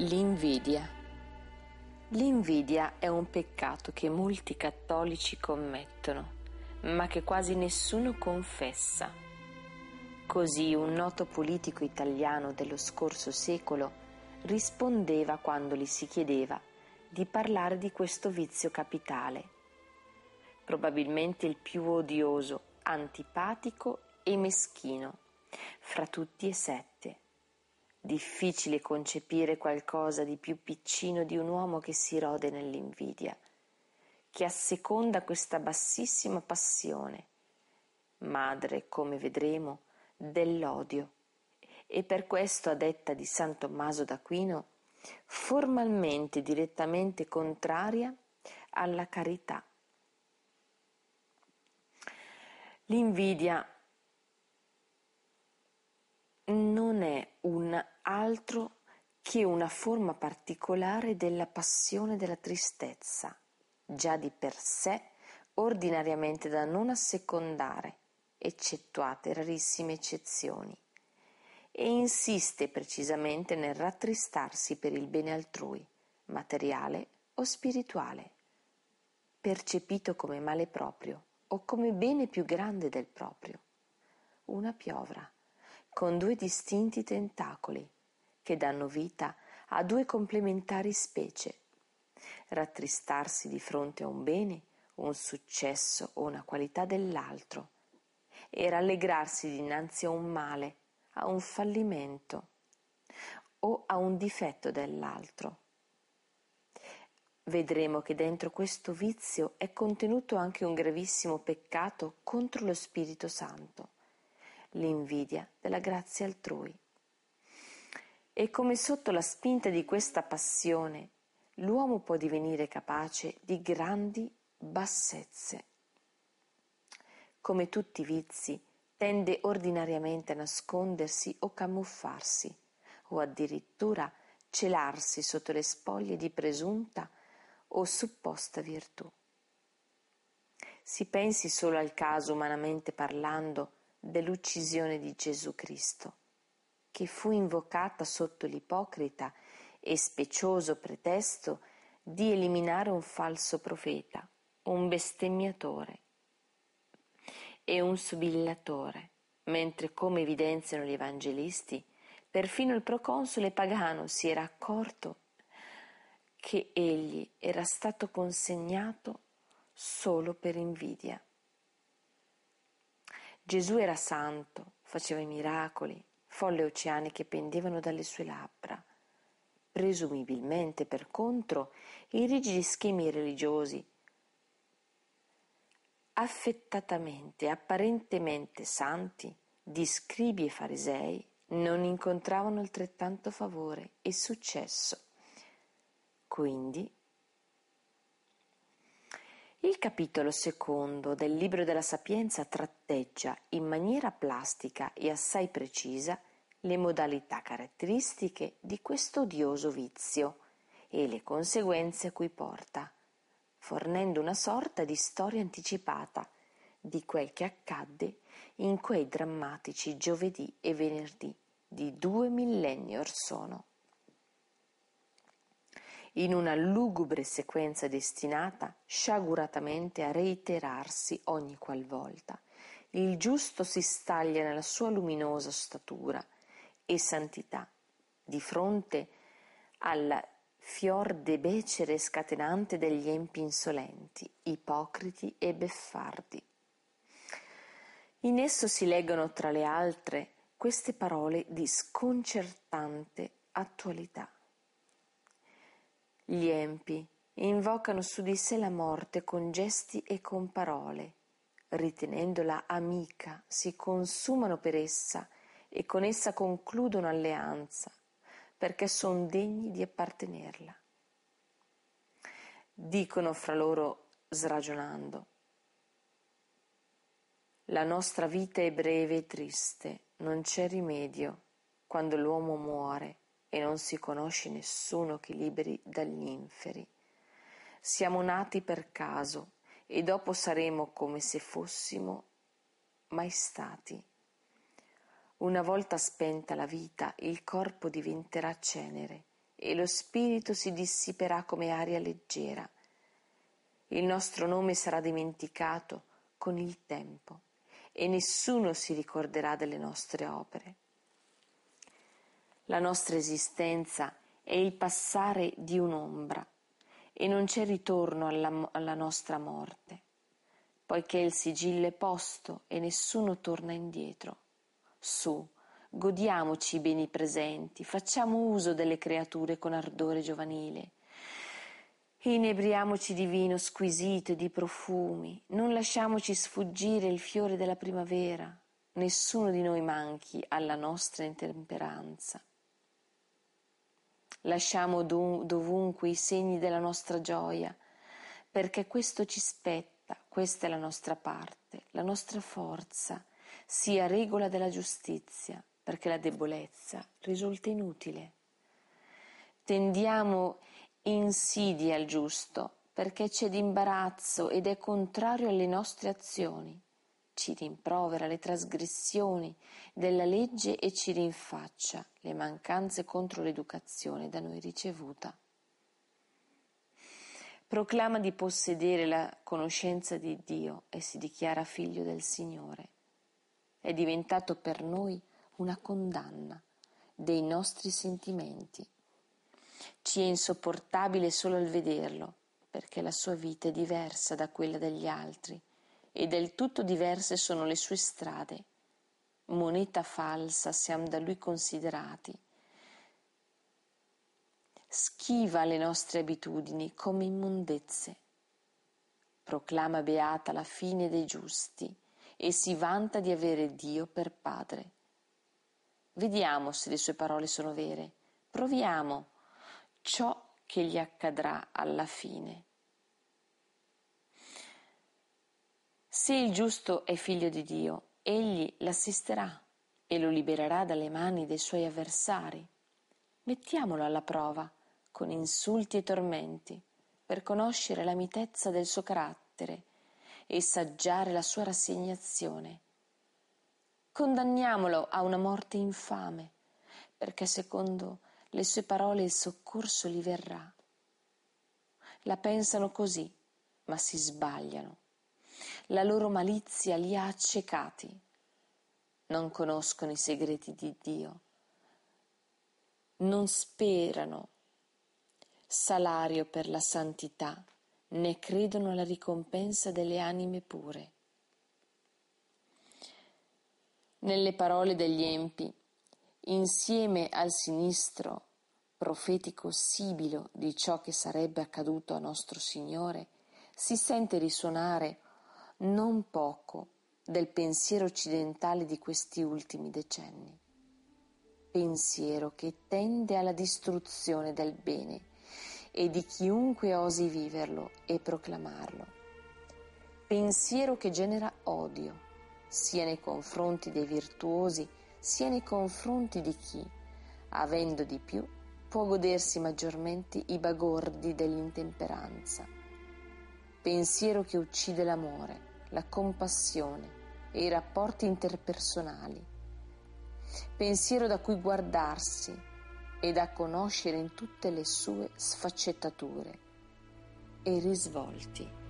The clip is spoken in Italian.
L'invidia. L'invidia è un peccato che molti cattolici commettono, ma che quasi nessuno confessa. Così un noto politico italiano dello scorso secolo rispondeva quando gli si chiedeva di parlare di questo vizio capitale, probabilmente il più odioso, antipatico e meschino fra tutti e sette Difficile concepire qualcosa di più piccino di un uomo che si rode nell'invidia, che asseconda questa bassissima passione, madre, come vedremo, dell'odio, e per questo, a detta di San Tommaso d'Aquino, formalmente direttamente contraria alla carità. L'invidia non è un altro che una forma particolare della passione della tristezza, già di per sé ordinariamente da non assecondare, eccettuate rarissime eccezioni, e insiste precisamente nel rattristarsi per il bene altrui, materiale o spirituale, percepito come male proprio o come bene più grande del proprio, una piovra con due distinti tentacoli che danno vita a due complementari specie. Rattristarsi di fronte a un bene, un successo o una qualità dell'altro e rallegrarsi dinanzi a un male, a un fallimento o a un difetto dell'altro. Vedremo che dentro questo vizio è contenuto anche un gravissimo peccato contro lo Spirito Santo l'invidia della grazia altrui. E come sotto la spinta di questa passione l'uomo può divenire capace di grandi bassezze. Come tutti i vizi, tende ordinariamente a nascondersi o camuffarsi, o addirittura celarsi sotto le spoglie di presunta o supposta virtù. Si pensi solo al caso umanamente parlando dell'uccisione di Gesù Cristo, che fu invocata sotto l'ipocrita e specioso pretesto di eliminare un falso profeta, un bestemmiatore e un subillatore, mentre, come evidenziano gli evangelisti, perfino il proconsole pagano si era accorto che egli era stato consegnato solo per invidia. Gesù era santo, faceva i miracoli, folle oceani che pendevano dalle sue labbra. Presumibilmente, per contro, i rigidi schemi religiosi, affettatamente, apparentemente santi, di scribi e farisei, non incontravano altrettanto favore e successo. Quindi il capitolo secondo del Libro della Sapienza tratteggia in maniera plastica e assai precisa le modalità caratteristiche di questo odioso vizio e le conseguenze a cui porta, fornendo una sorta di storia anticipata di quel che accadde in quei drammatici giovedì e venerdì di due millenni or sono in una lugubre sequenza destinata sciaguratamente a reiterarsi ogni qualvolta. Il giusto si staglia nella sua luminosa statura e santità di fronte al fior de becere scatenante degli empi insolenti, ipocriti e beffardi. In esso si leggono tra le altre queste parole di sconcertante attualità. Gli empi invocano su di sé la morte con gesti e con parole, ritenendola amica, si consumano per essa e con essa concludono alleanza, perché son degni di appartenerla. Dicono fra loro sragionando, la nostra vita è breve e triste, non c'è rimedio quando l'uomo muore e non si conosce nessuno che liberi dagli inferi. Siamo nati per caso e dopo saremo come se fossimo mai stati. Una volta spenta la vita, il corpo diventerà cenere e lo spirito si dissiperà come aria leggera. Il nostro nome sarà dimenticato con il tempo e nessuno si ricorderà delle nostre opere. La nostra esistenza è il passare di un'ombra e non c'è ritorno alla, alla nostra morte, poiché il sigillo è posto e nessuno torna indietro. Su, godiamoci i beni presenti, facciamo uso delle creature con ardore giovanile. Inebriamoci di vino squisito e di profumi, non lasciamoci sfuggire il fiore della primavera, nessuno di noi manchi alla nostra intemperanza. Lasciamo dovunque i segni della nostra gioia, perché questo ci spetta, questa è la nostra parte, la nostra forza, sia regola della giustizia, perché la debolezza risulta inutile. Tendiamo insidie al giusto, perché c'è d'imbarazzo ed è contrario alle nostre azioni. Ci rimprovera le trasgressioni della legge e ci rinfaccia le mancanze contro l'educazione da noi ricevuta. Proclama di possedere la conoscenza di Dio e si dichiara figlio del Signore. È diventato per noi una condanna dei nostri sentimenti. Ci è insopportabile solo il vederlo, perché la sua vita è diversa da quella degli altri e del tutto diverse sono le sue strade. Moneta falsa siamo da lui considerati. Schiva le nostre abitudini come immondezze. Proclama beata la fine dei giusti e si vanta di avere Dio per padre. Vediamo se le sue parole sono vere. Proviamo ciò che gli accadrà alla fine. Se il giusto è figlio di Dio, egli l'assisterà e lo libererà dalle mani dei suoi avversari. Mettiamolo alla prova con insulti e tormenti per conoscere la mitezza del suo carattere e saggiare la sua rassegnazione condanniamolo a una morte infame, perché secondo le sue parole il soccorso gli verrà. La pensano così, ma si sbagliano. La loro malizia li ha accecati. Non conoscono i segreti di Dio. Non sperano salario per la santità, né credono alla ricompensa delle anime pure nelle parole degli empi, insieme al sinistro profetico sibilo di ciò che sarebbe accaduto a nostro Signore, si sente risuonare non poco del pensiero occidentale di questi ultimi decenni. Pensiero che tende alla distruzione del bene e di chiunque osi viverlo e proclamarlo. Pensiero che genera odio sia nei confronti dei virtuosi, sia nei confronti di chi, avendo di più, può godersi maggiormente i bagordi dell'intemperanza. Pensiero che uccide l'amore, la compassione e i rapporti interpersonali. Pensiero da cui guardarsi e da conoscere in tutte le sue sfaccettature e risvolti.